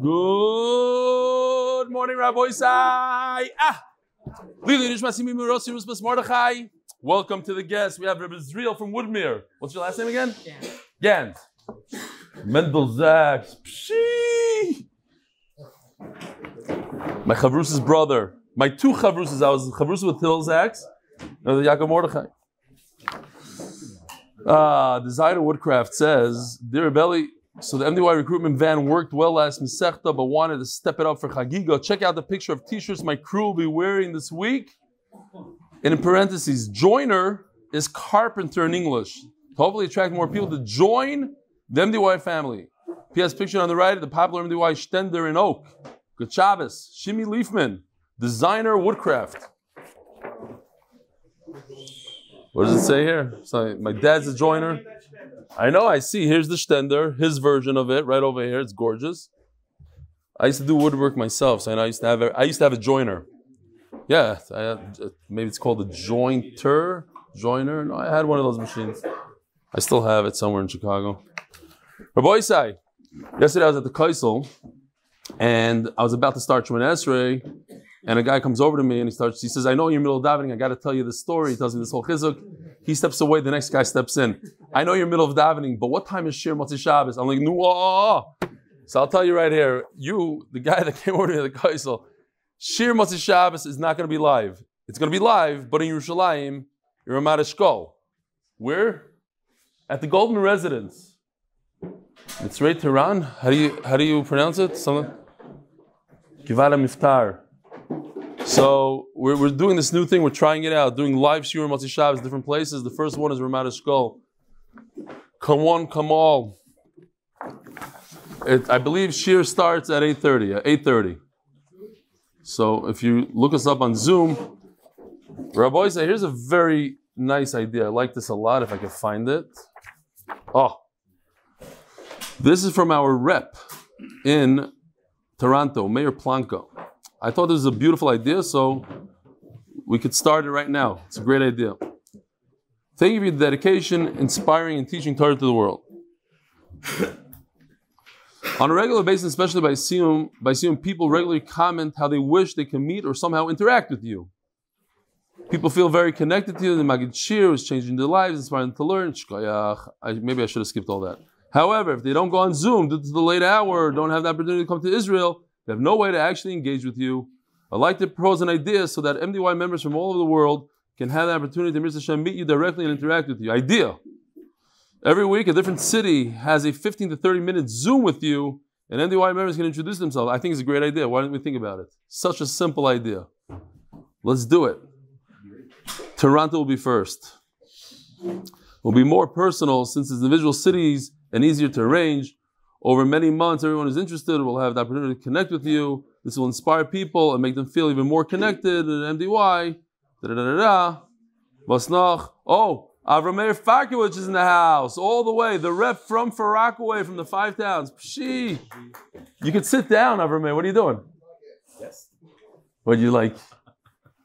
Good morning, Rabbi Isai. Ah. Welcome to the guest. We have Rabbi Zriel from Woodmere. What's your last name again? Gans. Mendel Zaks. Pshee. My Chavrus's brother. My two Chavrus's. I was Chavrus with Hill Zaks. No, the Yaakov Mordechai. Uh, Designer Woodcraft says, Dear Belly, so the MDY recruitment van worked well last Masechta, but wanted to step it up for Chagiga. Check out the picture of t-shirts my crew will be wearing this week. And in parentheses, joiner is carpenter in English. To hopefully attract more people to join the MDY family. P.S. picture on the right of the popular MDY Stender in Oak. Good Shabbos. Shimi Leafman, designer woodcraft. What does it say here? So my dad's a joiner. I know, I see. Here's the Stender, his version of it, right over here. It's gorgeous. I used to do woodwork myself, so I, I used to have a, I used to have a joiner. Yeah, I, uh, maybe it's called a jointer, joiner. No, I had one of those machines. I still have it somewhere in Chicago. Rabbi Isai, yesterday I was at the Kaisel, and I was about to start Shemon Esrei, and a guy comes over to me and he starts, he says, I know you're middle of davening, I got to tell you this story. He tells me this whole chizuk. He steps away, the next guy steps in. I know you're middle of davening, but what time is Shiur Motzei Shabbos? I'm like, no. So I'll tell you right here, you, the guy that came over to the Kaisel, Shiur Motzei Shabbos is not going to be live. It's going to be live, but in Yerushalayim, you're a Marishkol. Where? At the Golden Residence. It's right Tehran. How do you how do you pronounce it? Something. Kivara Miftar. So we're, we're doing this new thing. We're trying it out, doing live shiur Motzei Shabbos, different places. The first one is Ramat Eshkol. Come one, come all. It, I believe shiur starts at 8.30, at 8.30. So if you look us up on Zoom, Rabbi say, here's a very nice idea. I like this a lot if I can find it. Oh, this is from our rep in Toronto, Mayor Planko. I thought this was a beautiful idea, so we could start it right now. It's a great idea. Thank you for your dedication, inspiring, and teaching Torah to the world. On a regular basis, especially by Siyum, by Siyum, people regularly comment how they wish they can meet or somehow interact with you. People feel very connected to you. The Magid Shiur is changing their lives, inspiring them to learn. I, maybe I should have skipped all that. However, if they don't go on Zoom due to the late hour, don't have the opportunity to come to Israel, they have no way to actually engage with you. I'd like to propose an idea so that MDY members from all over the world can have the opportunity to. Hashem meet you directly and interact with you. Idea. Every week, a different city has a 15 to 30 minute Zoom with you, and MDY members can introduce themselves. I think it's a great idea. Why don't we think about it? Such a simple idea. Let's do it. Toronto will be first. Will be more personal since it's individual cities and easier to arrange. Over many months, everyone who's interested will have the opportunity to connect with you. This will inspire people and make them feel even more connected in MDY. Da da da da. Vasnach. Oh, Avrameir Fakowicz is in the house, all the way. The rep from Far Rockaway from the five towns. Pshee. You can sit down, Avrameir. What are you doing? Yes. What are you like?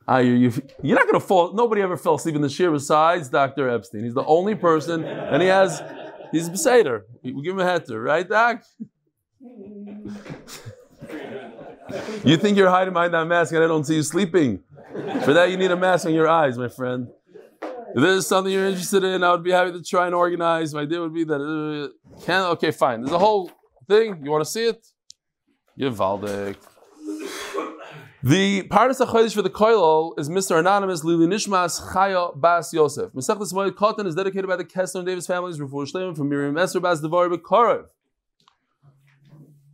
Ah, you, you, you're not going to fall. Nobody ever fell asleep in the chair besides Dr. Epstein. He's the only person, and he has He's Beseder. We give him a heter, right, Doc? you think you're hiding behind that mask and I don't see you sleeping. For that, you need a mask on your eyes, my friend. If this is something you're interested in, I would be happy to try and organize. My idea would be that, uh, can, okay, fine. There's a whole thing. You want to see it? You're Valdik. The Parnas HaChodesh for the Koilol is Mr. Anonymous Lili Nishmas Chaya Bas Yosef. Masechtas Moed Katan is dedicated by the Kessler and Davis families, Refuah Shleim from Miriam Esther Bas Devar Bekorev.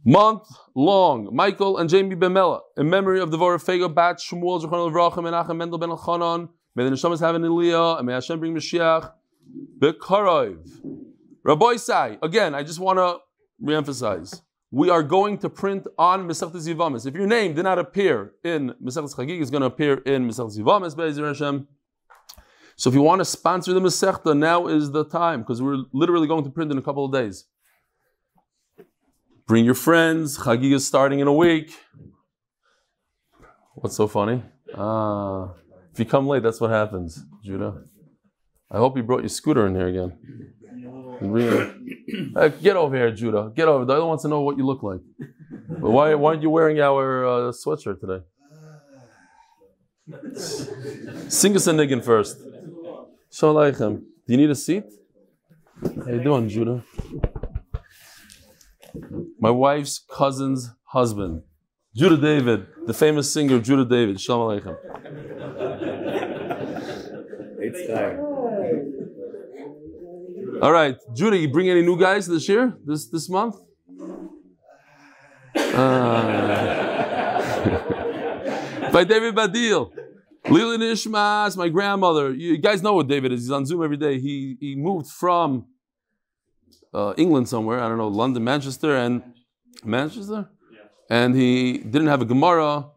Month long, Michael and Jamie Bemela, in memory of the Devar Fego Bat Shmuel Zechon Levrachim Menachem Mendel Ben Elchanan. May the Neshamas have an Eliyah, and may Hashem bring Mashiach Bekorev. Rabbi Sai, again, I just want to reemphasize we are going to print on Mesechtes Yivamis. If your name did not appear in Mesechtes Chagig, it's going to appear in Mesechtes Yivamis, Be'ezer Hashem. So if you want to sponsor the Masechta, now is the time, because we're literally going to print in a couple of days. Bring your friends, Chagig is starting in a week. What's so funny? Ah, if you come late, that's what happens, Judah. I hope you brought your scooter in here again. Uh, get over here, Judah. Get over. The other wants to know what you look like. But why, why aren't you wearing our uh, sweatshirt today? Sing us a niggin first. Shalom Aleichem. Do you need a seat? How you doing, Judah? My wife's cousin's husband, Judah David, the famous singer Judah David. Shalom Aleichem. It's time. All right, Judah, you bring any new guys this year, this this month? Uh, by David Badil. Lili Nishmas, my grandmother. You guys know what David is. He's on Zoom every day. He he moved from uh, England somewhere. I don't know, London, Manchester, and Manchester. And he didn't have a Gemara,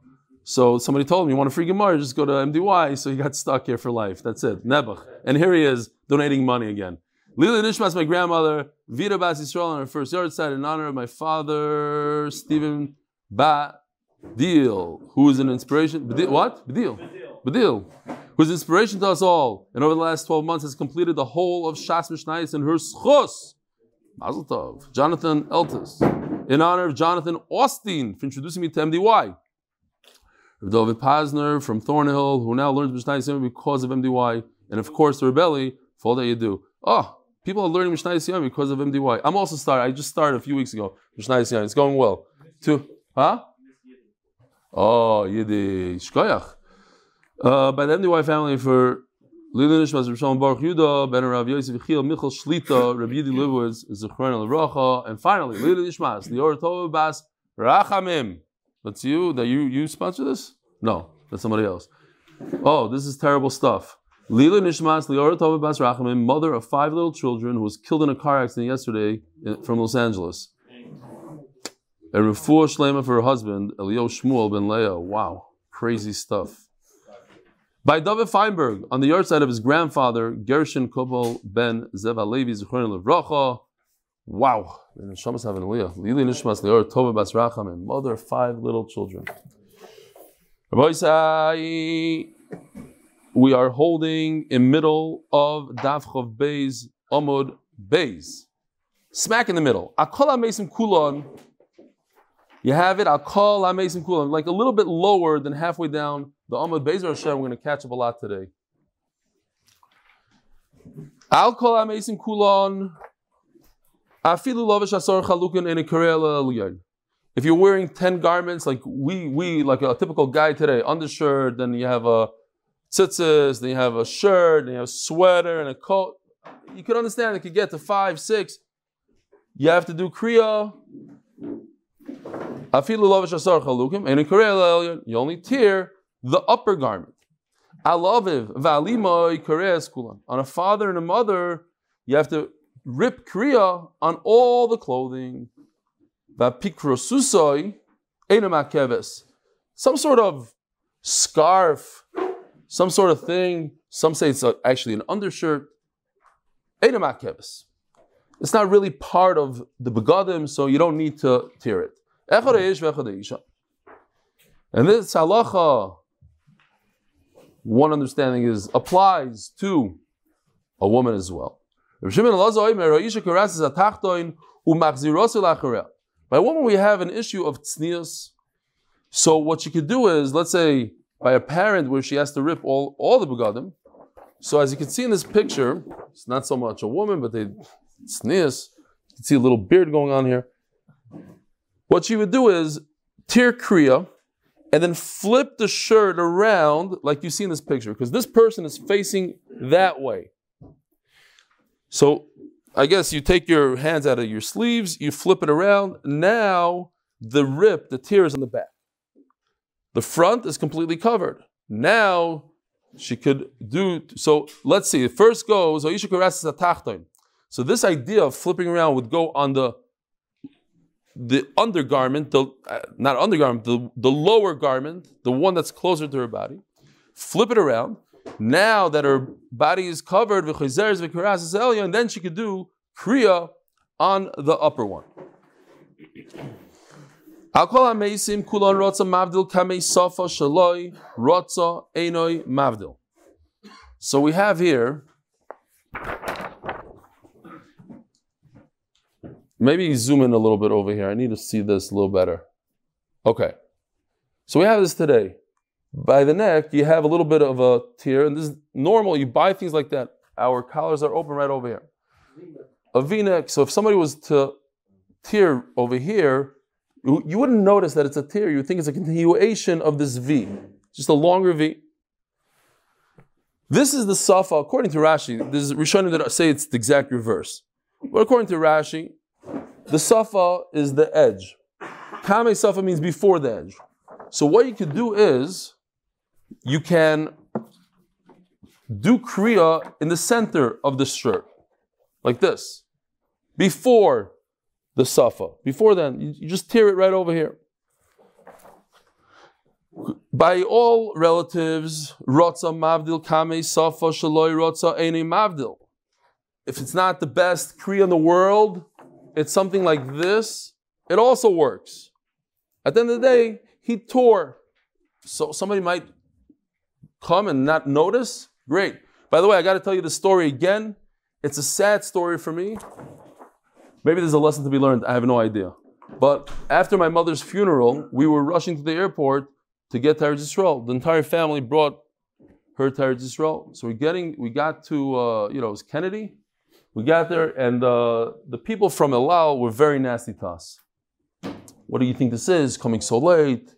so somebody told him, "You want a free Gemara? Just go to MDY." So he got stuck here for life. That's it, Nebuch. And here he is donating money again. Lila Nishmas, my grandmother, Vita Bas Yisrael on her first yard side in honor of my father, Stephen Ba Deal, who is an inspiration. Badil, what? Badil. Badil. Who's inspiration to us all, and over the last 12 months has completed the whole of Shas Mishnayis and her schos. Mazel Tov. Jonathan Eltis. In honor of Jonathan Austin for introducing me to MDY. David Pasner from Thornhill, who now learns Mishnayis because of MDY. And of course, Rebelli, for all that you do. Oh, people are learning Mishnah Yisrael because of MDY. I'm also started. I just started a few weeks ago. Mishnah Yisrael. It's going well. Two, huh? Oh, Yiddish. Shkoyach. Uh, by the MDY family for Lili Nishmas, Rav Baruch Yuda, Ben Rav Yosef Yechiel, Michal Shlita, Rav Yidi Livowitz, Zechron Levracha, and finally Lili Nishmas, Lior Tova Bas Rachamim. That's you. That you you sponsor this? No, that's somebody else. Oh, this is terrible stuff. Lila Nishmas Liora Tova Bas Rachamim, mother of five little children, who was killed in a car accident yesterday from Los Angeles. A refuah shlema for her husband, Elio Shmuel ben Leah. Wow, crazy stuff. By David Feinberg, on the yard side of his grandfather, Gershon Kobol ben Zeva Levi Zichron Levracha. Wow, Lili Nishmas Liora Tova Bas Rachamim, mother of five little children. Rabbi we are holding in middle of Daf Chav Beis Amud Beis, smack in the middle. Akol Amesim Kulon. You have it. Akol Amesim Kulon, like a little bit lower than halfway down the Amud Beis Hashem. We're going to catch up a lot today. Al Kol Amesim Kulon. Afilu Lovish Asar Chalukin in a Karela If you're wearing ten garments, like we we like a typical guy today, undershirt, then you have a tzitzis, then you have a shirt, then you have a sweater and a coat. You can understand it could get to five, six. You have to do kriya. You only tear the upper garment. Alaviv v'alimoy kulan. On a father and a mother, you have to rip kriya on all the clothing. V'pikrosusoi enamakeves. Some sort of scarf some sort of thing. Some say it's uh, actually an undershirt. It's not really part of the begadim, so you don't need to tear it. And this halacha, one understanding is applies to a woman as well. By a woman, we have an issue of tznius. So what you could do is, let's say, by a parent where she has to rip all, all the begadim. So as you can see in this picture, it's not so much a woman, but they sneeze. You can see a little beard going on here. What she would do is tear kriya and then flip the shirt around like you see in this picture, because this person is facing that way. So I guess you take your hands out of your sleeves, you flip it around. Now the rip, the tear is on the back. The front is completely covered. Now she could do so. Let's see. It first goes. So this idea of flipping around would go on the the undergarment, the uh, not undergarment, the, the lower garment, the one that's closer to her body. Flip it around. Now that her body is covered, and then she could do kriya on the upper one. I'll call Ameisim Kulon Rotza Mavdil Kamei Safa Shaloi Rotza Enoi Mavdil. So we have here. Maybe zoom in a little bit over here. I need to see this a little better. Okay. So we have this today. By the neck, you have a little bit of a tear, and this is normal. You buy things like that. Our collars are open right over here. A V-neck. So if somebody was to tear over here, you wouldn't notice that it's a tear. You would think it's a continuation of this V, just a longer V. This is the Safa, according to Rashi. This is Rishonim that say it's the exact reverse. But according to Rashi, the Safa is the edge. Kame Safa means before the edge. So what you could do is you can do Kriya in the center of the shirt, like this, before the Safa. Before then, you, you just tear it right over here. By all relatives, Rotza Mavdil Kame Safa Shaloi Rotza Ene Mavdil. If it's not the best Kriya in the world, it's something like this, it also works. At the end of the day, he tore. So somebody might come and not notice. Great. By the way, I got to tell you the story again. It's a sad story for me. Maybe there's a lesson to be learned. I have no idea. But after my mother's funeral, we were rushing to the airport to get to Eretz Yisrael. The entire family brought her to Eretz Yisrael. So we're getting, we got to, uh, you know, it was Kennedy. We got there, and uh, the people from El Al were very nasty to us. What do you think this is? Coming so late,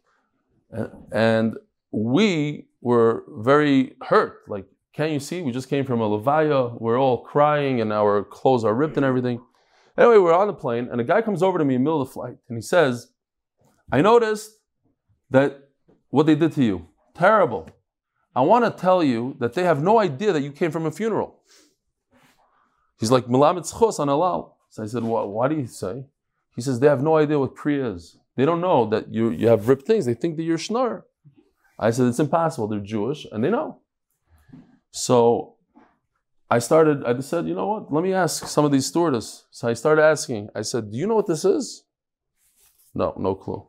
and, we were very hurt. Like, can't you see? We just came from a levaya. We're all crying, and our clothes are ripped and everything. Anyway, we're on the plane, and a guy comes over to me in the middle of the flight, and he says, "I noticed that what they did to you, terrible. I want to tell you that they have no idea that you came from a funeral." He's like, Milamet on Alal. So I said, what, why do you say? He says, they have no idea what Kriya is. They don't know that you, you have ripped things. They think that you're Schnar. I said, it's impossible. They're Jewish and they know. So I started, I said, you know what? Let me ask some of these stewardess. So I started asking. I said, do you know what this is? No, no clue.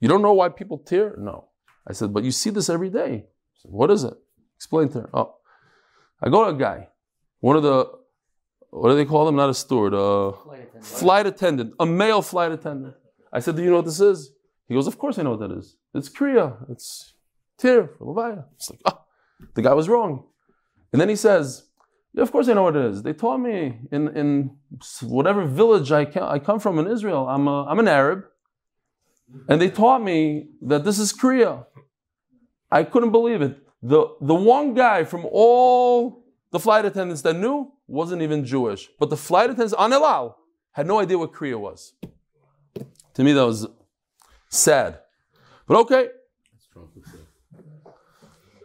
You don't know why people tear? No. I said, but you see this every day. Said, what is it? Explain to her. Oh, I go to a guy, one of the what do they call them? Not a steward, a flight attendant. flight attendant, a male flight attendant. I said, Do you know what this is? He goes, Of course I know what that is. It's Kriya. It's Tir, Levaya. It's like, oh, the guy was wrong. And then he says, yeah, Of course I know what it is. They taught me in, in whatever village I, can, I come from in Israel. I'm, a, I'm an Arab. And they taught me that this is Kriya. I couldn't believe it. The, the one guy from all the flight attendants that knew wasn't even Jewish. But the flight attendants on El Al had no idea what Kriya was. To me, that was sad. But okay.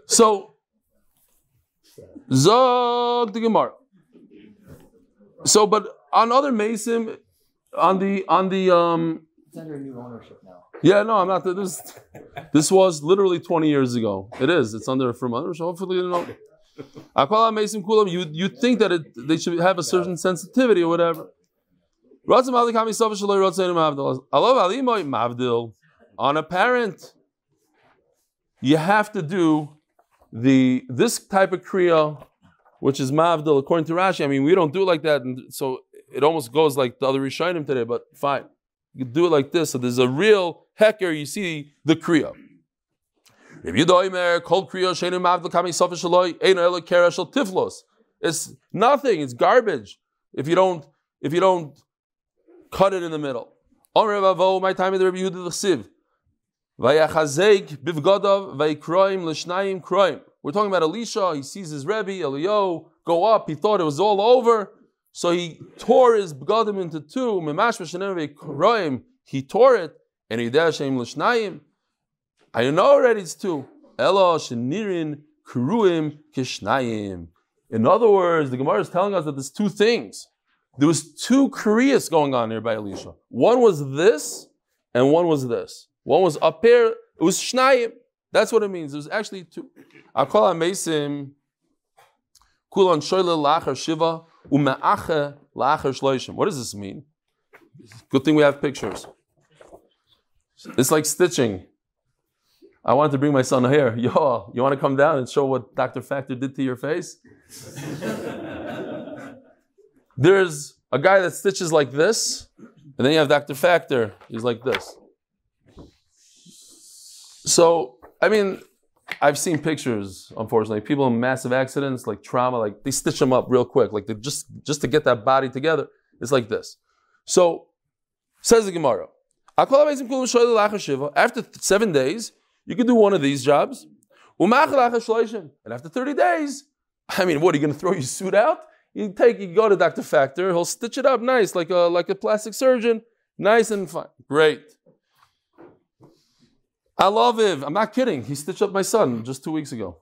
So, Zog the Gemara. So, but on other Mason, on the on the um. It's under new ownership now. Yeah, no, I'm not. This this was literally 20 years ago. It is. It's under from ownership. Hopefully, you know. Akala Mason Kulam. You you think that it, they should have a certain sensitivity or whatever. I love Ali Moi Mavdil. On a parent, you have to do the this type of kriya, which is mavdil according to Rashi. I mean, we don't do it like that, and so it almost goes like the other Rishonim today. But fine, you do it like this. So there's a real hecker. You see the kriya. It's nothing. It's garbage. If you don't, if you don't cut it in the middle. My time in the Rabbi Yehuda the Siv. We're talking about Elisha. He sees his Rebbe Elio go up. He thought it was all over, so he tore his begadim into two. He tore it, and he dashem l'shnayim. I know already it's two. Elo shenirin kruim kishnayim. In other words, the Gemara is telling us that there's two things. There was two kriyas going on here by Elisha. One was this, and one was this. One was up here. It was shnayim. That's what it means. It was actually two. Akol mesim kulon shoyle lachar shiva umeache lachar shloishim. What does this mean? Good thing we have pictures. It's like stitching. I wanted to bring my son here. Yo, you want to come down and show what Dr. Factor did to your face? There's a guy that stitches like this, and then you have Dr. Factor. He's like this. So, I mean, I've seen pictures, unfortunately, people in massive accidents, like trauma, like they stitch them up real quick, like they just just to get that body together. It's like this. So, says the Gemara, after seven days, you can do one of these jobs. And after 30 days, I mean, what are you going to throw your suit out? You take, you go to Dr. Factor, he'll stitch it up nice, like a like a plastic surgeon, nice and fine. Great. I love it. I'm not kidding. He stitched up my son just two weeks ago.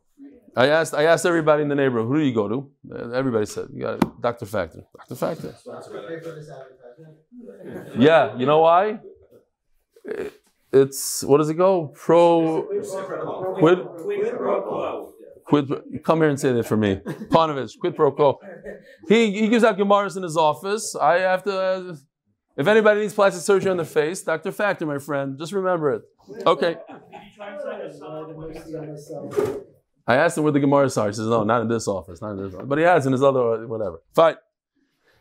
I asked, I asked everybody in the neighborhood, who do you go to? Uh, everybody said, you got Dr. Factor. Dr. Factor. Yeah, you know why? It's, what does it go? Pro, quid, quid, come here and say that for me. Panovich, quid pro quo. He, he gives out Gemaras in his office. I have to, if anybody needs plastic surgery on their face, Dr. Factor, my friend, just remember it. Okay. I asked him where the Gemara are. He says, no, not in this office, not in this office. But he has in his other, whatever. Fine.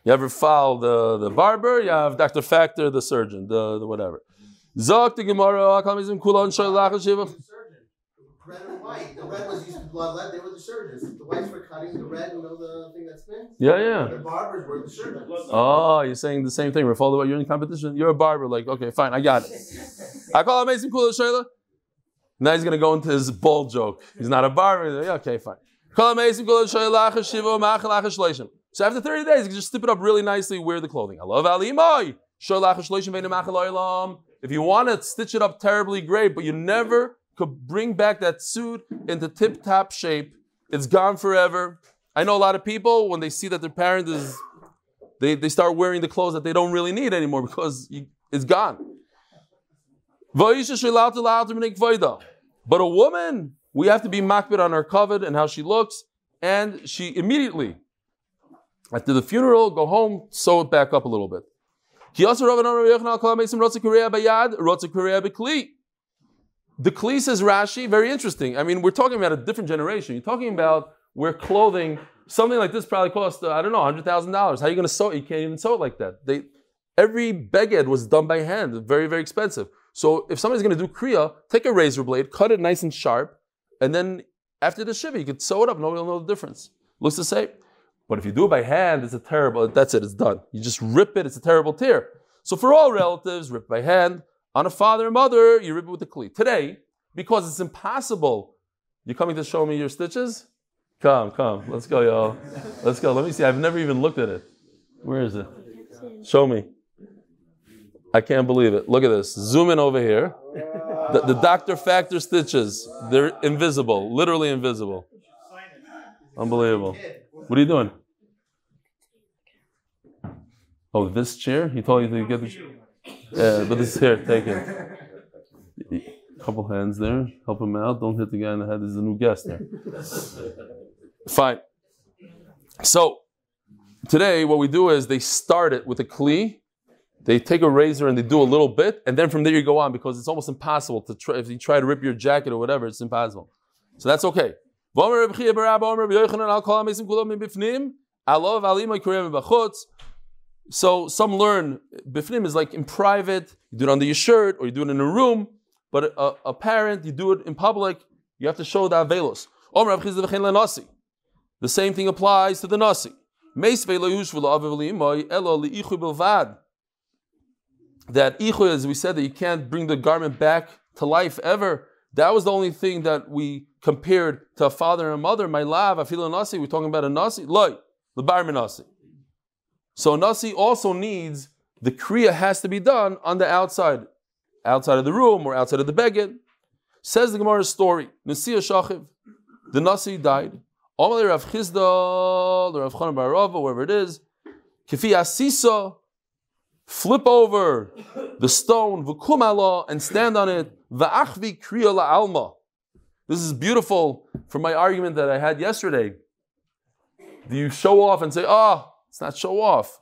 You ever file the, the barber, you have Dr. Factor, the surgeon, the, the whatever. Zok the Gemara, red and white. The red was used for bloodlet. They were the surgeons. The whites were cutting the red. You know the thing that spins. Yeah, yeah. The barbers were the surgeons. Oh, you're saying the same thing. Rafal, you're in competition. You're a barber. Like, okay, fine, I got it. I call amazing cool Shayla. Now he's gonna go into his bull joke. He's not a barber. Yeah, okay, fine. Call amazing cool Shayla. So after 30 days, you can just stip it up really nicely. Wear the clothing. I love Ali If you want to stitch it up terribly, great, but you never could bring back that suit into tip top shape. It's gone forever. I know a lot of people, when they see that their parent is, they, they start wearing the clothes that they don't really need anymore because it's gone. But a woman, we have to be makbid on her covet and how she looks, and she immediately, after the funeral, go home, sew it back up a little bit. The Kli says Rashi, very interesting. I mean, we're talking about a different generation. You're talking about where clothing, something like this probably cost, uh, I don't know, $100,000. How are you going to sew it? You can't even sew it like that. They, every beged was done by hand, very, very expensive. So if somebody's going to do Kriya, take a razor blade, cut it nice and sharp, and then after the Shiva, you could sew it up. Nobody will know the difference. Looks the same. But if you do it by hand, it's a terrible, that's it, it's done. You just rip it, it's a terrible tear. So for all relatives, rip by hand. On a father and mother, you rip it with the kli. Today, because it's impossible, you're coming to show me your stitches? Come, come, let's go, y'all. Let's go. Let me see. I've never even looked at it. Where is it? Show me. I can't believe it. Look at this. Zoom in over here. The, the Dr. Factor stitches, they're invisible, literally invisible. Unbelievable. What are you doing? Oh, this chair? He told you to get the yeah, but it's here, take it. Couple hands there, help him out. Don't hit the guy in the head. There's a new guest there. Fine. So today, what we do is they start it with a kli. They take a razor and they do a little bit, and then from there you go on because it's almost impossible to try. If you try to rip your jacket or whatever, it's impossible. So that's okay. So some learn bifnim is like in private, you do it under your shirt, or you do it in a room. But a, a parent, you do it in public, you have to show the avelos. The same thing applies to the nasi. That ichu, as we said, that you can't bring the garment back to life ever. That was the only thing that we compared to a father and a mother. My love, I feel a nasi. We're talking about a nasi. Loy, the nasi. So Nasi also needs the Kriya has to be done on the outside, outside of the room or outside of the beged. Says the Gemara story. Nasiya Shachiv, the Nasi died. Amalei Rav Chisda, the Rav Chanan bar Rava, wherever it is. Kifi Asisa, flip over the stone, v'kumala, and stand on it. Va'achvi kriya alma. This is beautiful for my argument that I had yesterday. Do you show off and say, ah, oh, it's not show off.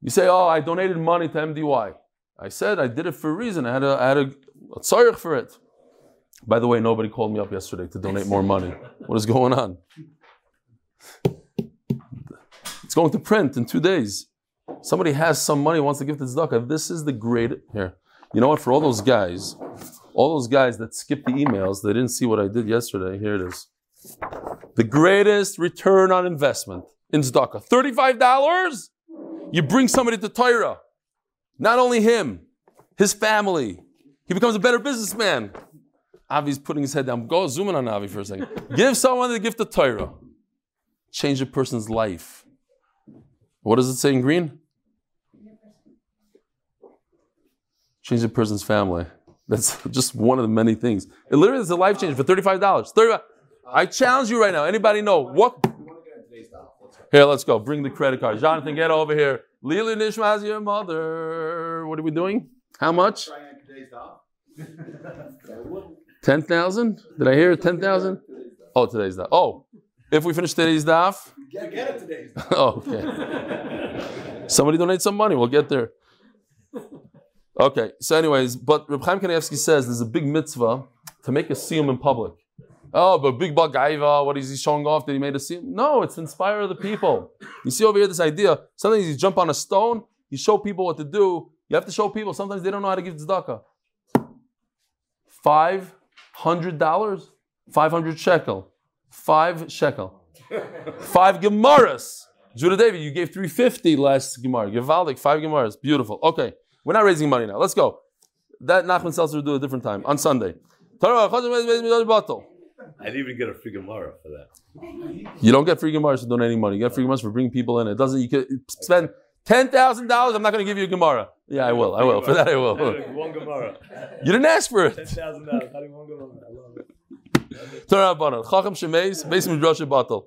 You say, oh, I donated money to MDY. I said I did it for a reason. I had a, I had a, a for it. By the way, nobody called me up yesterday to donate more money. What is going on? It's going to print in two days. Somebody has some money, wants to give to tzedakah. This is the great here. You know what? For all those guys, All those guys that skipped the emails, they didn't see what I did yesterday. Here it is. The greatest return on investment in tzedakah. $35? You bring somebody to Torah. Not only him, his family. He becomes a better businessman. Avi's putting his head down. Go zoom in on Avi for a second. Give someone the gift of Torah. Change a person's life. What does it say in green? Change a person's family. That's just one of the many things. It literally is a life change for $35. 35. I challenge you right now. Anybody know what? Here, let's go. Bring the credit card. Jonathan, get over here. Lili Nishma's your mother. What are we doing? How much? 10,000? Did I hear 10,000? Oh, today's daf. Oh, if we finish today's daf? Get, get it today's oh, okay. Somebody donate some money. We'll get there. Okay, so anyways, but Reb Chaim Kanievsky says there's a big mitzvah to make a siyum in public. Oh, but big bagaiva, what is he showing off that he made a scene? No, it's inspire the people. You see over here this idea, sometimes you jump on a stone, you show people what to do. You have to show people, sometimes they don't know how to give tzedakah. Five hundred dollars, five hundred shekel, five shekel, five gemaras. Judah David, you gave 350 last Gemara. Givaldik, five Gemaras. Beautiful. Okay. We're not raising money now. Let's go. That Nachman Seltzer will do a different time, on Sunday. I didn't even get a free Gemara for that. You don't get free Gemaras for donating money. You get free Gemaras for bringing people in. It doesn't, you could spend $10,000. I'm not going to give you a Gemara. Yeah, I will. I will. For that, I will. One Gemara. You didn't ask for it. Ten thousand dollars. How do you want Gemara? I love it. Turn Torah Rabbanon. Chacham Shemeis, Beis Midrash Batal.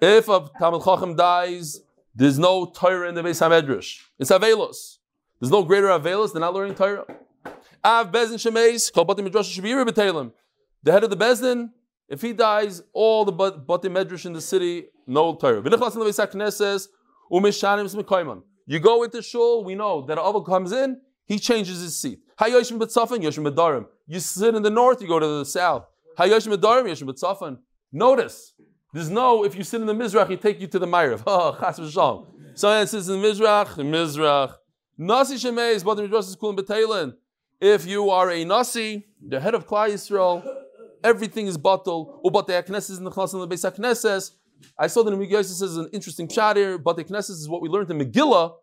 If a Talmud Chacham dies, there's no Torah in the Beis Hamedrash. It's Avelos. There's no greater Avelos than not learning Torah. Av Bezin Shemeis, Kol Batim Midrash Shabiri B'Telem. The head of the Bezdin, if he dies, all the Bat- Batim Medrash in the city, no Torah. You go into shul, we know that Avil comes in, he changes his seat. You sit in the north, you go to the south. Notice, there's no, if you sit in the Mizrach, he take you to the Ma'ariv. Oh, chas. Someone sits in the Mizrach, Mizrach. Nasi shemei is batim midrash kulim b'teilin. If you are a Nasi, the head of Klal Yisrael, everything is batal. Ubatei HaKnesses is in the Chlas and the Beis HaKnesses. I saw that in Megillah says an interesting chat here. Batei Knesses is what we learned in Megillah.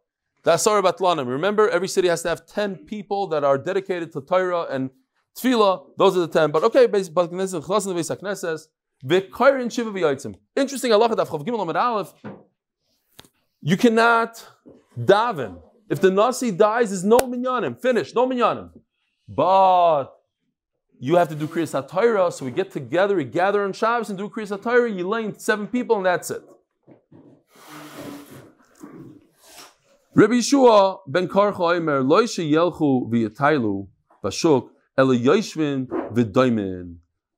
That's Sarah Batlanim. Remember, every city has to have 10 people that are dedicated to Torah and Tefillah. Those are the 10. But okay, Batei Knesses, Chlas and the Beis HaKnesses. V'kairin shiva v'yotzim. Interesting halacha daf gimel amid aleph. You cannot daven. If the nasi dies, there's no minyanim. Finish, no minyanim. But you have to do kriyas HaTorah, so we get together, we gather on Shabbos and do kriyas HaTorah, you lay seven people and that's it. Rabbi Yeshua ben Karcha Omer, Loi sheyelchu v'yatailu bashuk, ele yoshvin v'doimin.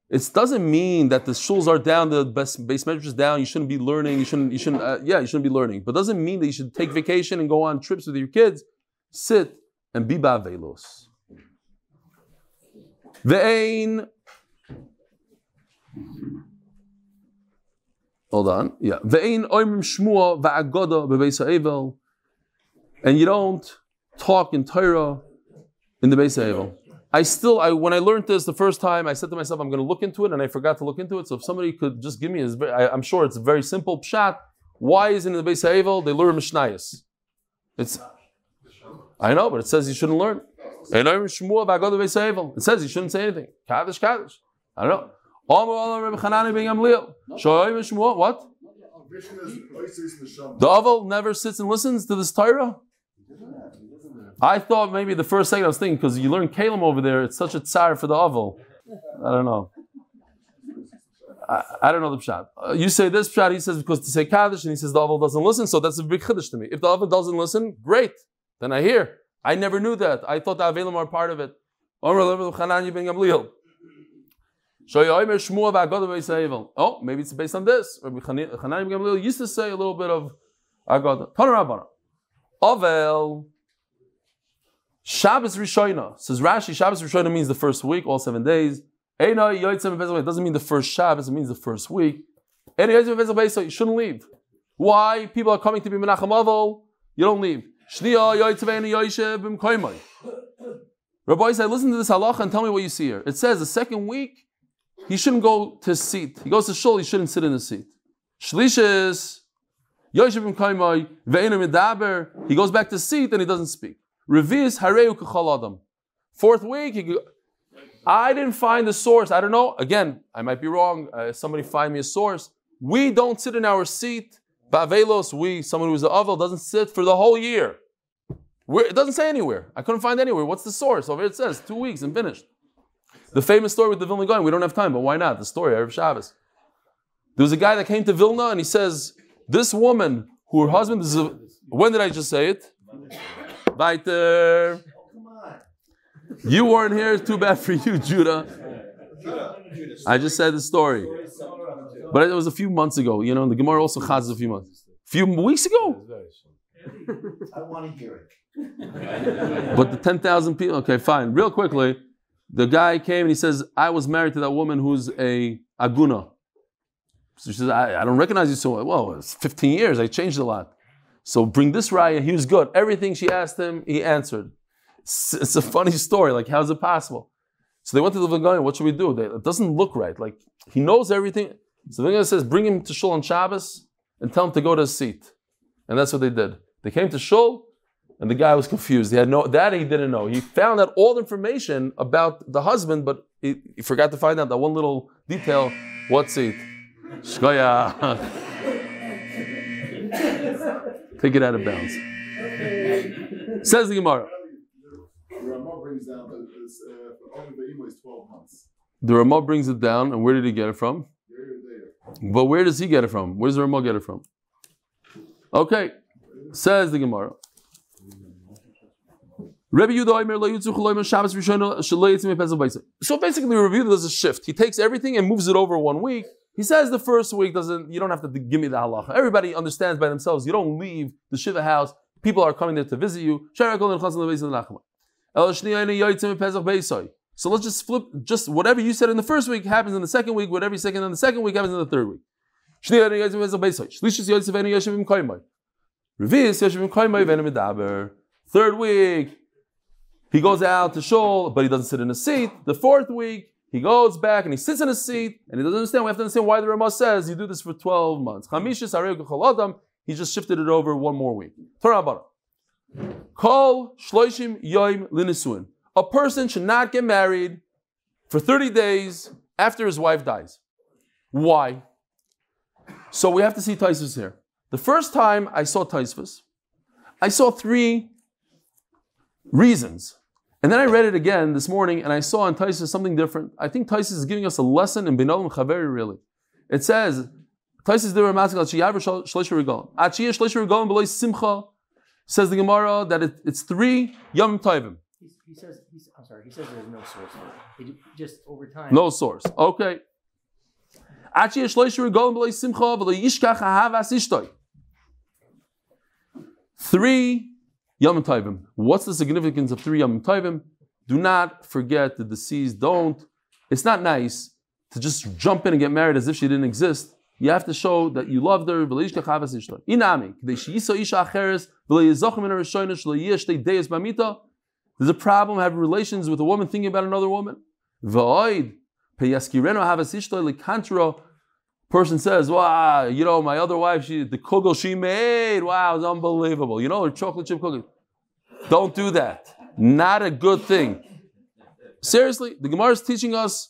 It doesn't mean that the shuls are down, the base measures is down. You shouldn't be learning. You shouldn't. You shouldn't. Uh, yeah, you shouldn't be learning. But doesn't mean that you should take vacation and go on trips with your kids. Sit and be bavelos. Ve'ein. Hold on. Yeah. Ve'ein oimrim shmua va'agoda bebeis ha'evel. And you don't talk in Torah in the Beis Ha'evel. I still, I, when I learned this the first time, I said to myself, I'm going to look into it, and I forgot to look into it. So if somebody could just give me, his, I, I'm sure it's a very simple pshat. Why is it in the Beis Ha'evel they learn Mishnayos? It's, I know, but it says you shouldn't learn. It says he shouldn't say anything. Kaddish, Kaddish. I don't know. What? The Aval never sits and listens to this Torah? I thought maybe the first second I was thinking, because you learn Kalim over there, it's such a tsar for the Aval. I don't know. I, I don't know the pshat. Uh, you say this pshat, he says because to say Kaddish, and he says the Aval doesn't listen, so that's a big Kaddish to me. If the Aval doesn't listen, great. Then I hear. I never knew that. I thought the Avelim are part of it. Oh, maybe it's based on this. Rabbi Chanan ben Gamliel used to say a little bit of Agada. Tana Rabbana. Avel. Shabbos Rishona. Says Rashi, Shabbos Rishona means the first week, all seven days. It doesn't mean the first Shabbos, it means the first week. You shouldn't leave. Why? People are coming to be Menachem Avel. You don't leave. Rabbi said, listen to this halacha and tell me what you see here. It says the second week, he shouldn't go to his seat. He goes to shul, he shouldn't sit in his seat. Shlishis, Ve'ina Medaber, he goes back to his seat and he doesn't speak. Revis Hareu Kachal Adam. Fourth week, he, I didn't find the source. I don't know. Again, I might be wrong. Uh, somebody find me a source. We don't sit in our seat. Bavelos, we, someone who's the Avel, doesn't sit for the whole year. Where, it doesn't say anywhere. I couldn't find anywhere. What's the source? Over it says two weeks and finished. The famous story with the Vilna Gaon. We don't have time, but why not? The story of Shabbos. There was a guy that came to Vilna and he says, "This woman, who her husband is, a, when did I just say it? Weiter. You weren't here. Too bad for you, Judah. I just said the story, but it was a few months ago. You know, the Gemara also has a few months, A few weeks ago. I want to hear it. But the 10,000 people, okay, fine. Real quickly, the guy came and he says, I was married to that woman who's a aguna. So she says, I, I don't recognize you so well. Well, it's 15 years, I changed a lot. So bring this raya, he was good. Everything she asked him, he answered. It's, it's a funny story, like how is it possible? So they went to the Vilgaon, what should we do? They, it doesn't look right. Like he knows everything. So the Vilgaon says, bring him to Shul on Shabbos and tell him to go to his seat. And that's what they did. They came to Shul, and the guy was confused. He had no that he didn't know. He found out all the information about the husband, but he, he forgot to find out that one little detail. What seat? Shkoya. Take it out of bounds. Says the Gemara. Ramah brings down that this, uh, only is 12 months. The Ramah brings it down, and where did he get it from? But where does he get it from? Where does the Ramah get it from? Okay, says the Gemara. So basically, Rabbi Yehuda does a shift. He takes everything and moves it over one week. He says the first week doesn't. You don't have to give me the halacha. Everybody understands by themselves. You don't leave the shiva house. People are coming there to visit you. So let's just flip. Just whatever you said in the first week happens in the second week. Whatever you said in the second week happens in the third week. Third week, he goes out to shul, but he doesn't sit in a seat. The fourth week, he goes back and he sits in a seat, and he doesn't understand. We have to understand why the Ramah says you do this for 12 months. He just shifted it over one more week. Kol shloishim yoim linisuin. A person should not get married for 30 days after his wife dies. Why? So we have to see Tosfos here. The first time I saw Tosfos, I saw three reasons. And then I read it again this morning and I saw in Tosfos something different. I think Tosfos is giving us a lesson in Binolam Chaveri, really. It says, Tosfos Dira Maskal Simcha says the Gemara that it, it's three Yom Tovim. He says, he's, I'm sorry, he says there's no source for it. Just over time. No source. Okay. Three Yom Tovim. What's the significance of three Yom Tovim? Do not forget the deceased. Don't. It's not nice to just jump in and get married as if she didn't exist. You have to show that you loved her. Inami. There's a problem having relations with a woman thinking about another woman. Person says, "Wow, you know my other wife, she the kugel she made, wow, it's unbelievable. You know her chocolate chip cookies." Don't do that. Not a good thing. Seriously, the Gemara is teaching us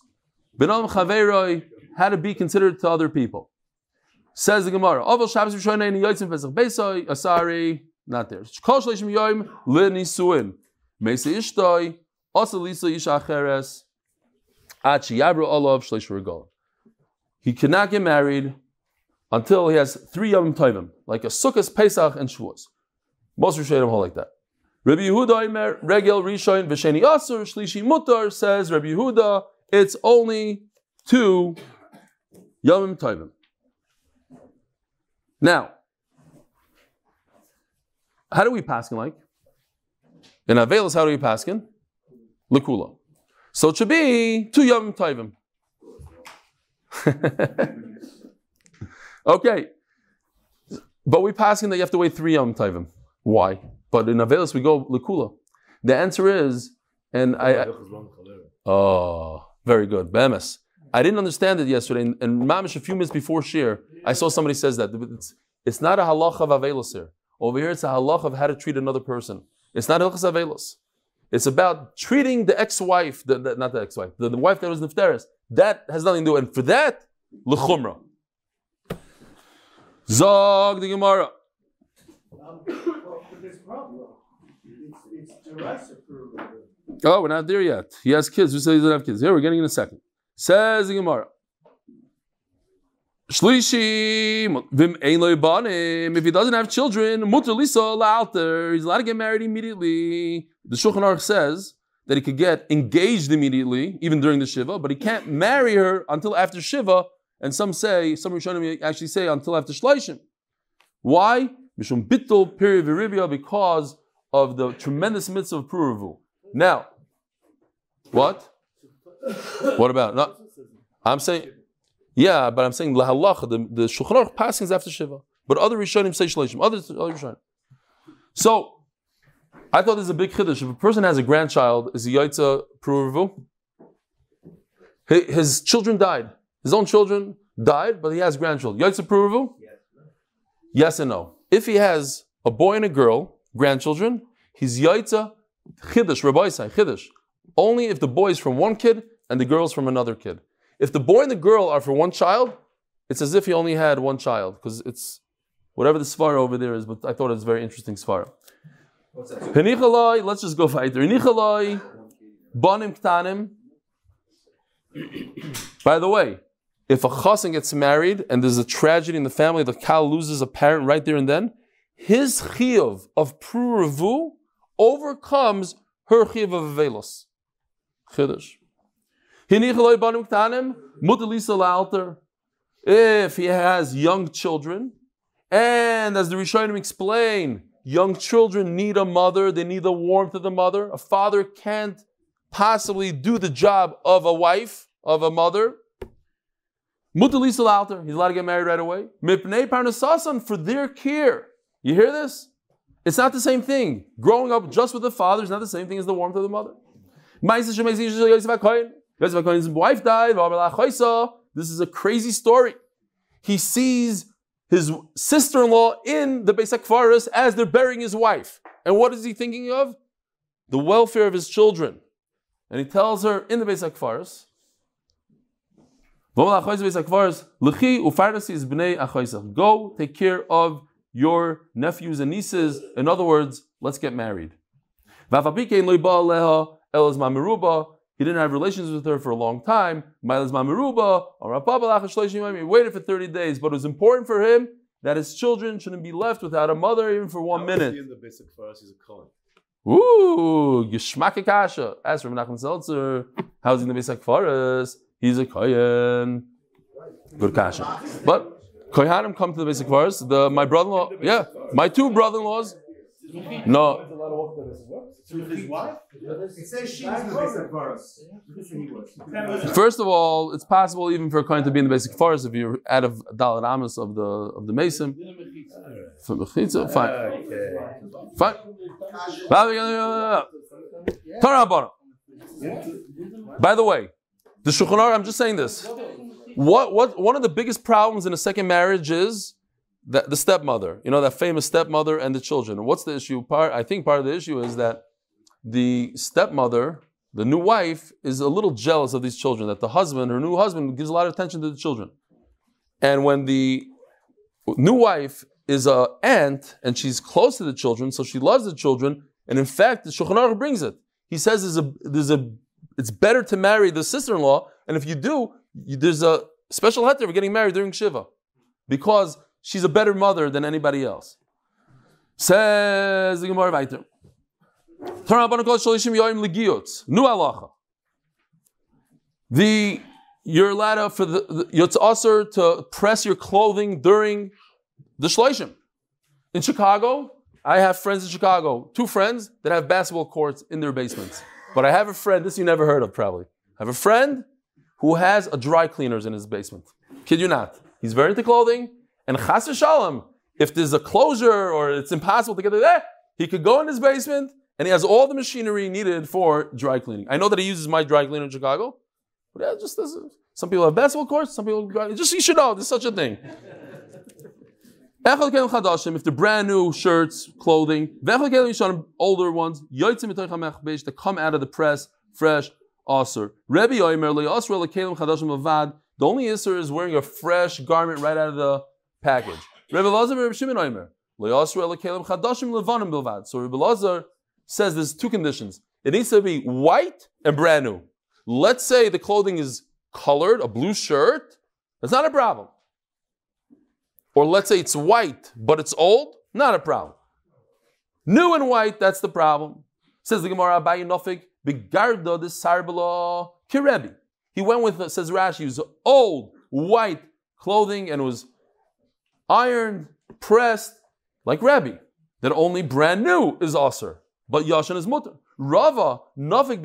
how to be considered to other people. Says the Gemara, Oval Asari, not there. Meisa Ishtoi Asa Lisa Isha Achi Yabra He cannot get married until he has three Yom Tovim, like a Sukkot, Pesach, and Shavuos. Most Rishonim hold like that. Rabbi Yehuda Imer Regel Rishon V'Sheni Asur Shlishi Mutar says Rabbi Yehuda it's only two Yom Tovim. Now, how do we paskin like? In Avelis, how do we paskin? Lakula. So it should be two Yom Tovim. okay. But we paskin that you have to wait three Yom Tovim. Why? But in Avelis we go Lakula. The answer is and I, oh very good, Bemis. I didn't understand it yesterday, and, and mamish a few minutes before shiur, I saw somebody says that it's, it's not a halach of avelos here. Over here, it's a halach of how to treat another person. It's not hilchas avelos. It's about treating the ex-wife, the, the- not the ex-wife, the, the wife that was nifteres. That has nothing to do, and for that, lechumra. Zog the Gemara. Oh, we're not there yet. He has kids. Who says he doesn't have kids? Here, we're getting in a second. Says the Gemara. Shlishi, vim banim. If he doesn't have children, mutter lisa la'alter. He's allowed to get married immediately. The Shulchan Aruch says that he could get engaged immediately, even during the shiva, but he can't marry her until after shiva. And some say, some Rishonim actually say until after shleishim. Why? Mishum bittul because of the tremendous mitzvah of pruruvu. Now, what? What about? No, I'm saying, yeah, but I'm saying lahalach. The the Shulchan Aruch passings after shiva, but other Rishonim say shleishim. Other other Rishonim. So, I thought this is a big chiddush. If a person has a grandchild, is he yaitza pruruvu? Hi- His children died. His own children died, but he has grandchildren. Yaitza pruruvu? Yes and no. If he has a boy and a girl, grandchildren, he's yaitza chiddush, Rabbi say chiddush. Only if the boy is from one kid and the girl is from another kid. If the boy and the girl are for one child, it's as if he only had one child because it's whatever the svara over there is. But I thought it was very interesting svara. Henichalai, let's just go fighter. Henichalai, banim ktanim. By the way, if a chassan gets married and there's a tragedy in the family, the cow loses a parent right there and then, his chiyuv of pruravu overcomes her chiyuv of avelos. Chiddush. Hinichaloi banim ktanim, mutalisa la'alter. If he has young children, and as the Rishonim explain, young children need a mother, they need the warmth of the mother. A father can't possibly do the job of a wife, of a mother. Mutalisa alter, he's allowed to get married right away. Mipnei parnasasan for their care. You hear this? It's not the same thing. Growing up just with the father is not the same thing as the warmth of the mother. Yosef HaKohen's wife died. This is a crazy story. He sees his sister-in-law in the Beis HaKfaris as they're burying his wife. And what is he thinking of? The welfare of his children. And he tells her in the Beis HaKfaris, Go take care of your nephews and nieces. In other words, let's get married. He didn't have relations with her for a long time. He waited for 30 days, but it was important for him that his children shouldn't be left without a mother even for one minute. In the basic first, he's a Kohen. Ooh, Geschmack Kasha. As for Menachem Seltzer, how's he in the Beis Forest? He's a Kohen. Good Kasha. But Kohanim come to the Beis Forest. The my brother-in-law, yeah, my two brother-in-laws. No, His wife? It says she was in the basic verse. first of all, it's possible even for a coin to be in the basic forest if you're out of daled amos of the of the Mason. For Mechitza, fine, fine. Torah Abara. By the way, the Shulchan I'm just saying this. What, what, one of the biggest problems in a second marriage is that the stepmother, you know, that famous stepmother and the children. What's the issue? Part, I think part of the issue is that the stepmother, the new wife, is a little jealous of these children, that the husband, her new husband, gives a lot of attention to the children. And when the new wife is a aunt and she's close to the children, so she loves the children, and in fact, the Shulchan Aruch brings it. He says there's a, there's a, it's better to marry the sister-in-law, and if you do, you, there's a special heter for getting married during Shiva, because she's a better mother than anybody else. Says the Gemara Shalishim Legiyot. New halacha. The you're allowed for the, the it's to press your clothing during the shloishim. In Chicago, I have friends in Chicago, two friends that have basketball courts in their basements. But I have a friend, this you never heard of probably. I have a friend who has a dry cleaners in his basement. Kid you not. He's very into clothing, and chas shalom, if there's a closure or it's impossible to get it there, he could go in his basement and he has all the machinery needed for dry cleaning. I know that he uses my dry cleaner in Chicago, but yeah, just some people have basketball courts, some people just you should know there's such a thing. If they're brand new shirts, clothing, older ones, that come out of the press, fresh, aser. Rebbe the only isser is wearing a fresh garment right out of the package. So Rebbe Lazar says there's two conditions. It needs to be white and brand new. Let's say the clothing is colored, a blue shirt, that's not a problem. Or let's say it's white, but it's old, not a problem. New and white, that's the problem. Says the Gemara, Abayi Nofik, Bigardo the Sarbala Kirebi. He went with, says Rashi, it was old, white clothing and was ironed, pressed, like Rebbe, that only brand new is Aser, but Yashan is Mutter. Rava, Nofik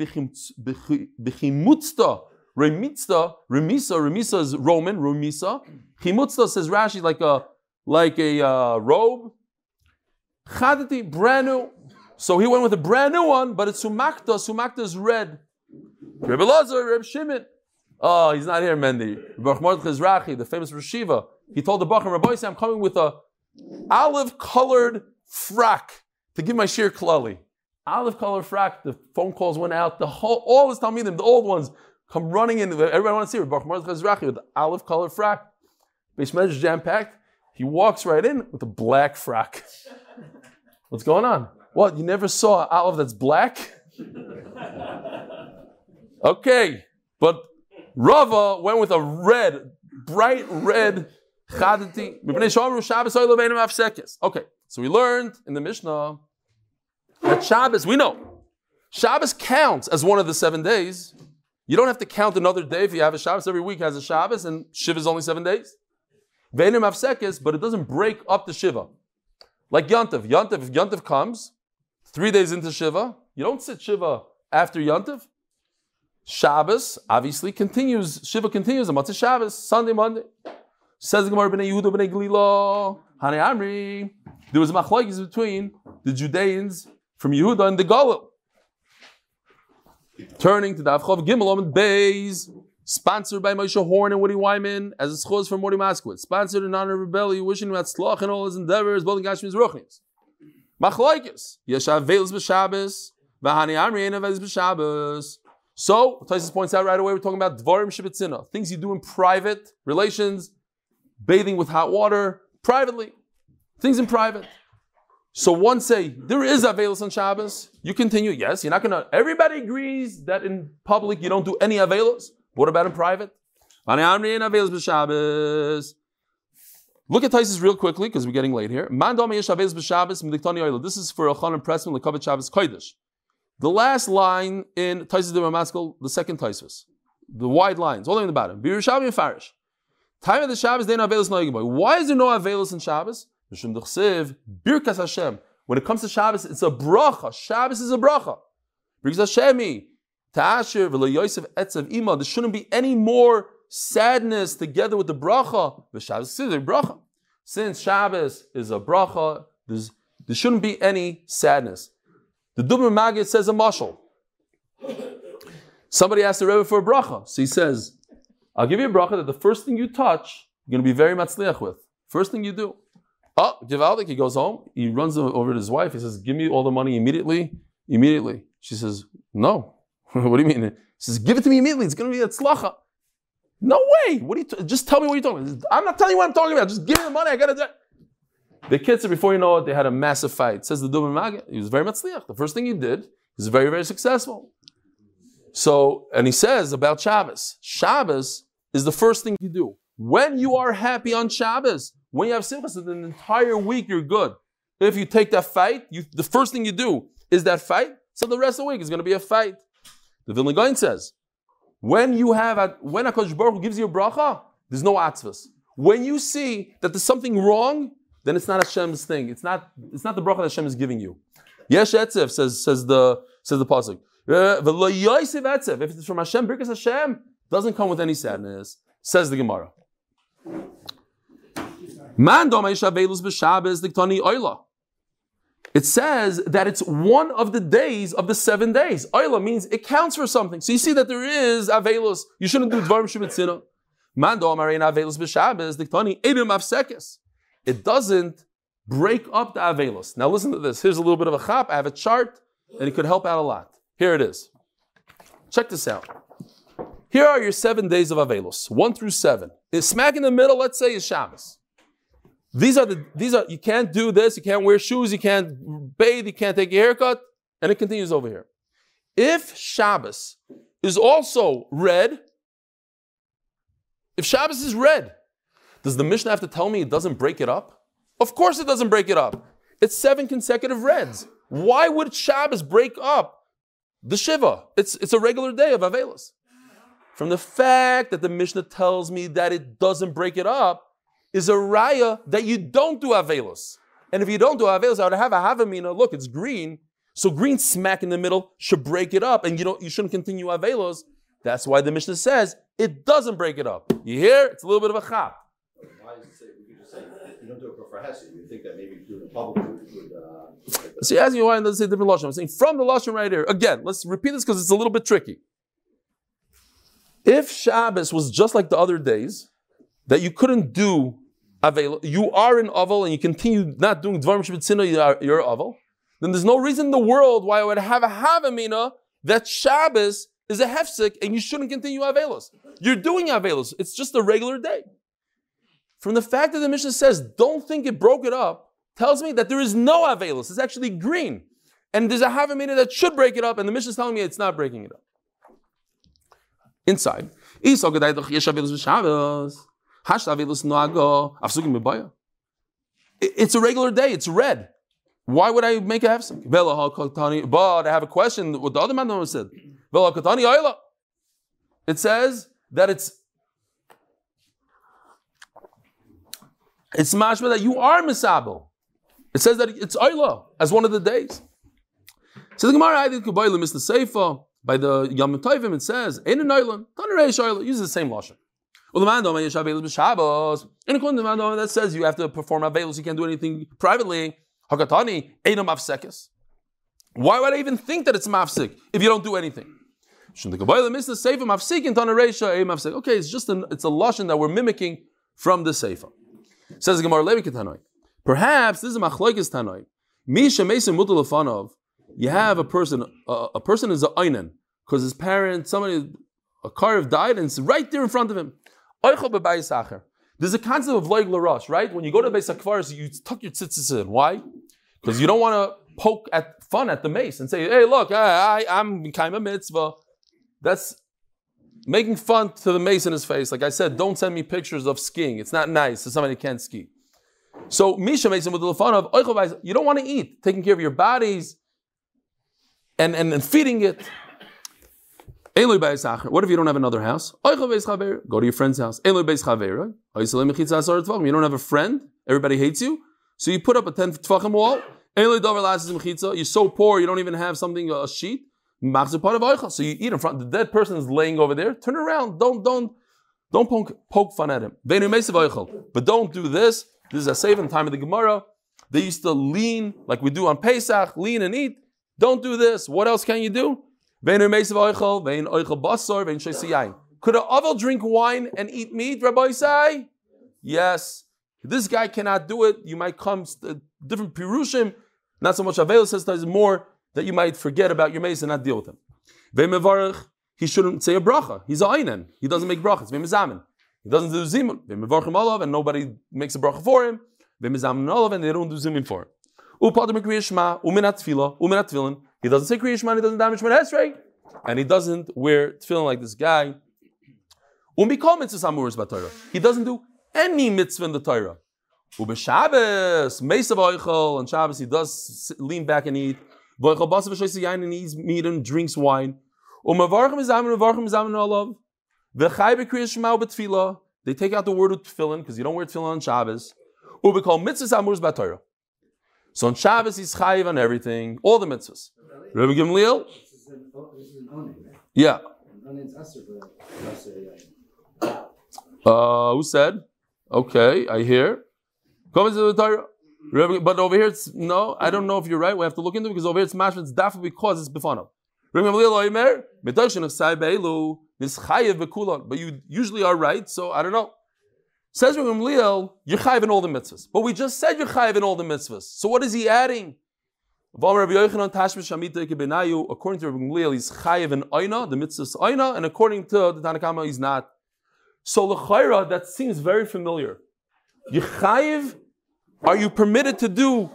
Bichimutzta, Remitzta, Remisa, Remisa is Roman, Remisa. Chimutzta says Rashi like a like a uh, robe. Chadati, brand new. So he went with a brand new one, but it's Sumakta. Sumakta is red. Rebbe Lazar, Reb Shimon. Oh, he's not here, Mendy. Baruch Mordechai Ezrachi, the famous Rashiva. He told the Bachar Rabbi, I'm coming with a olive colored frock to give my shiur klali. Olive colored frock. The phone calls went out. The whole, all his Talmidim, the old ones, come running in. Everybody wants to see Baruch Mordechai with the olive colored frock. Beis Medrash jam packed. He walks right in with a black frock. What's going on? What? You never saw an olive that's black? okay, but Rava went with a red, bright red. Okay, so we learned in the Mishnah that Shabbos, we know, Shabbos counts as one of the seven days. You don't have to count another day if you have a Shabbos. Every week has a Shabbos, and Shiva is only seven days. Venim Afsekis, but it doesn't break up the Shiva. Like Yantav. Yantav, if Yantav comes, three days into Shiva, you don't sit Shiva after Yantav. Shabbos obviously continues, Shiva continues, the month of Shabbos, Sunday, Monday. Says the Gemara B'nai Yehuda B'nai Galila, Hani Amri. There was a machlokes between the Judeans from Yehuda and the Galil. Turning to the Avchav Gimel and Beis, sponsored by Moshe Horn and Woody Wyman, as a schos from Morty Moskowitz, sponsored in honor of Rebelli, wishing him at Slach and all his endeavors, building Gashmi's Ruchnis. Machlokes, Yeshav Veils B'Shabbos, V'Hani Amri Ein Avelis B'Shabbos. So, Tosfos points out right away, we're talking about Dvarim Shibitzina, things you do in private relations, bathing with hot water, privately, things in private. So one say, there is Avelis on Shabbos. You continue, yes, you're not to, everybody agrees that in public you don't do any Avelis. What about in private? Look at Tosfos real quickly because we're getting late here. This is for Elchanan Pressman, Lekavet Shabbos Kodesh. The last line in Tosfos de Mamaskel, the second Tosfos. The wide lines, all the way in the bottom. Birushabi Farish. Time of the Shabbos, they no Avelis no Why is there no Avelis in Shabbos? Birkas Hashem. When it comes to Shabbos, it's a bracha. Shabbos is a bracha. Birkas Hashemi. Ta'ashir v'lo Yosef etzav ima. There shouldn't be any more sadness together with the bracha. The Shabbos is a bracha. Since Shabbos is a bracha, there shouldn't be any sadness. The Dubner Magid says a mashal. Somebody asked the Rebbe for a bracha. So he says, I'll give you a bracha that the first thing you touch, you're going to be very matzliach with. First thing you do. Oh, Givaldik, he goes home, he runs over to his wife, he says, Give me all the money immediately. Immediately. She says, No. what do you mean? He says, Give it to me immediately. It's going to be a tzlacha. No way. What are you t- just tell me what you're talking about. I'm not telling you what I'm talking about. Just give me the money. I got to do it. the kids, before you know it, they had a massive fight. Says the Dubin Maggid, he was very matzliach. The first thing he did, he was very, very successful. So, and he says about Shabbos, Shabbos is the first thing you do. When you are happy on Shabbos, when you have simchas, so the entire week you're good. If you take that fight, you, the first thing you do is that fight, so the rest of the week is going to be a fight. The Vilna Gaon says, when you have a, when Hakadosh Baruch Hu gives you a bracha, there's no atzvas. When you see that there's something wrong, then it's not Hashem's thing. It's not, it's not the bracha that Hashem is giving you. Yesh etzev says, says the, says the pasuk. Uh, if it's from Hashem, Birkas Hashem doesn't come with any sadness. Says the Gemara. It says that it's one of the days of the seven days. Oila means it counts for something. So you see that there is Avelus. You shouldn't do Dvarim Shebetzina. Mando. It doesn't break up the Avelus. Now listen to this. Here's a little bit of a chap. I have a chart, and it could help out a lot. Here it is. Check this out. Here are your seven days of Avelus, one through seven. Smack in the middle, let's say, is Shabbos. These are the these are you can't do this, you can't wear shoes, you can't bathe, you can't take a haircut, and it continues over here. If Shabbos is also red, if Shabbos is red, does the Mishnah have to tell me it doesn't break it up? Of course it doesn't break it up. It's seven consecutive reds. Why would Shabbos break up the Shiva? It's, it's a regular day of Avelis. From the fact that the Mishnah tells me that it doesn't break it up, is a raya that you don't do Avelis. And if you don't do Avelis, I would have a Havamina, look, it's green, so green smack in the middle should break it up, and you don't you shouldn't continue Avelos. That's why the Mishnah says it doesn't break it up. You hear? It's a little bit of a chap. Why is it say, we could just say, you don't do it for Hesed, you think that maybe doing it publicly would, uh. So you ask me why it doesn't say different lashon. I'm saying from the lashon right here. Again, let's repeat this because it's a little bit tricky. If Shabbos was just like the other days, that you couldn't do avail, you are in aval and you continue not doing dvarim are you're aval. Then there's no reason in the world why I would have a havamina that Shabbos is a hefsek and you shouldn't continue avelos. You're doing avelos. It's just a regular day. From the fact that the Mishnah says, don't think it broke it up, tells me that there is no avelos. It's actually green. And there's a havamina that should break it up, and the Mishnah is telling me it's not breaking it up. Inside. It's a regular day, it's red. Why would I make a hefsek? But I have a question. What the other man said. It says that it's it's mashma that you are misabel. It says that it's oila as one of the days. So the Gemara I did kubayla the Seifa by the Yom Tovim. It says in an oilam tanerei oila uses the same lashon. In according to the that says you have to perform avelus, you can't do anything privately. Hakatani einam afsekes. Why would I even think that it's mafsik if you don't do anything? Okay, it's just an, it's a lashon that we're mimicking from the Sefer. Says the Gemara Levi. Perhaps this is machlokes Tanoi. Misha Mason Mutalafanov. You have a person, a, a person is a einan because his parent, somebody, a car died, and it's right there in front of him. There's a concept of loig larosh, right? When you go to Beis Hakvaris, you tuck your tzitzis in. Why? Because you don't want to poke at fun at the mace and say, "Hey, look, I, I, I'm kaima mitzvah." That's making fun to the mace in his face. Like I said, don't send me pictures of skiing. It's not nice to somebody who can't ski. So Misha makes him with the fun of you don't want to eat, taking care of your bodies and, and, and feeding it. What if you don't have another house? Go to your friend's house. You don't have a friend. Everybody hates you. So you put up a 10 tfachim wall. You're so poor, you don't even have something, a sheet. So you eat in front. The dead person is laying over there. Turn around. Don't don't don't poke, poke fun at him. But don't do this. This is a saving time of the Gemara. They used to lean like we do on Pesach, lean and eat. Don't do this. What else can you do? Could a oval drink wine and eat meat, Rabbi say? Yes. This guy cannot do it. You might come uh, different pirushim. Not so much Avel says there's more that you might forget about your mace and not deal with him. He shouldn't say a bracha. He's a einen. He doesn't make brachas. He doesn't do zimun. And nobody makes a bracha for him. And they don't do zimun for him. He doesn't say Kriya he doesn't damage Shemon Esrei, and he doesn't wear tefillin like this guy. He doesn't do any mitzvah in the Torah. Ubeshabbos, Mesav Oichel, on Shabbos he does lean back and eat. Voichel Basav Shoysi and eats meat and drinks wine. Umavarchim Zamin, Umavarchim Zamin Olav. V'chai b'kriyas Shema b'tfila. They take out the word of tefillin because you don't wear tefillin on Shabbos. Ubekol mitzvahs amurs b'Torah. So on Shabbos he's chayiv on everything, all the mitzvahs. Rabbi Gamliel. Yeah. Uh, who said? Okay, I hear. But over here, it's no. I don't know if you're right. We have to look into it because over here it's mashma. It's definitely because it's Nischayev But you usually are right, so I don't know. Says Gamliel, you're chayiv in all the mitzvahs. But we just said you're chayiv in all the mitzvahs. So what is he adding? According to Rabbi Gamliel, he's chayiv in oina, the mitzvahs oina, and according to the Tanakama, he's not. So l'chayra, that seems very familiar. You chayiv, are you permitted to do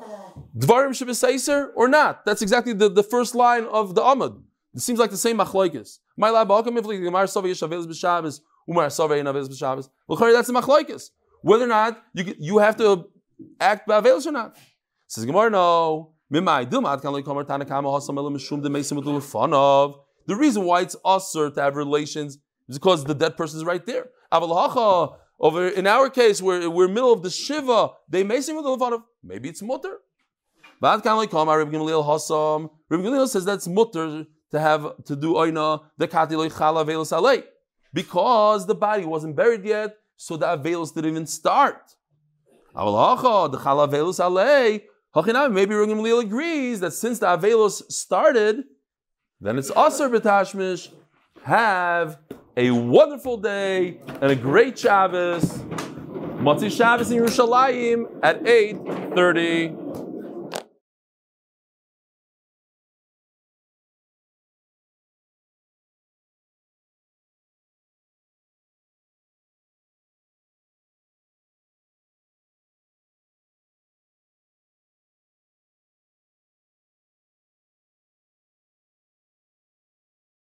dvarim shebeseiser or not? That's exactly the, the first line of the Amud. It seems like the same machlokes. My lab the umar sova yenavelis b'shabbos. L'chayra, that's the machlokes. Whether or not you you have to act ba'avelis or not. Says Gemara, no. The reason why it's usher to have relations is because the dead person is right there. Over in our case, we're we're middle of the shiva. They mesim udu lefanov. Maybe it's mutter. Bad kan loy kamar Reb Gamliel hasam. Reb Gamliel says that's mutter to have to do oina the kati loy chala velos alei because the body wasn't buried yet, so the avelos didn't even start. The velos alei. Maybe Reb Gamliel agrees that since the Avelos started, then it's Aser B'Tashmish. Have a wonderful day and a great Shabbos. Matzi Shabbos in Yerushalayim at 8.30.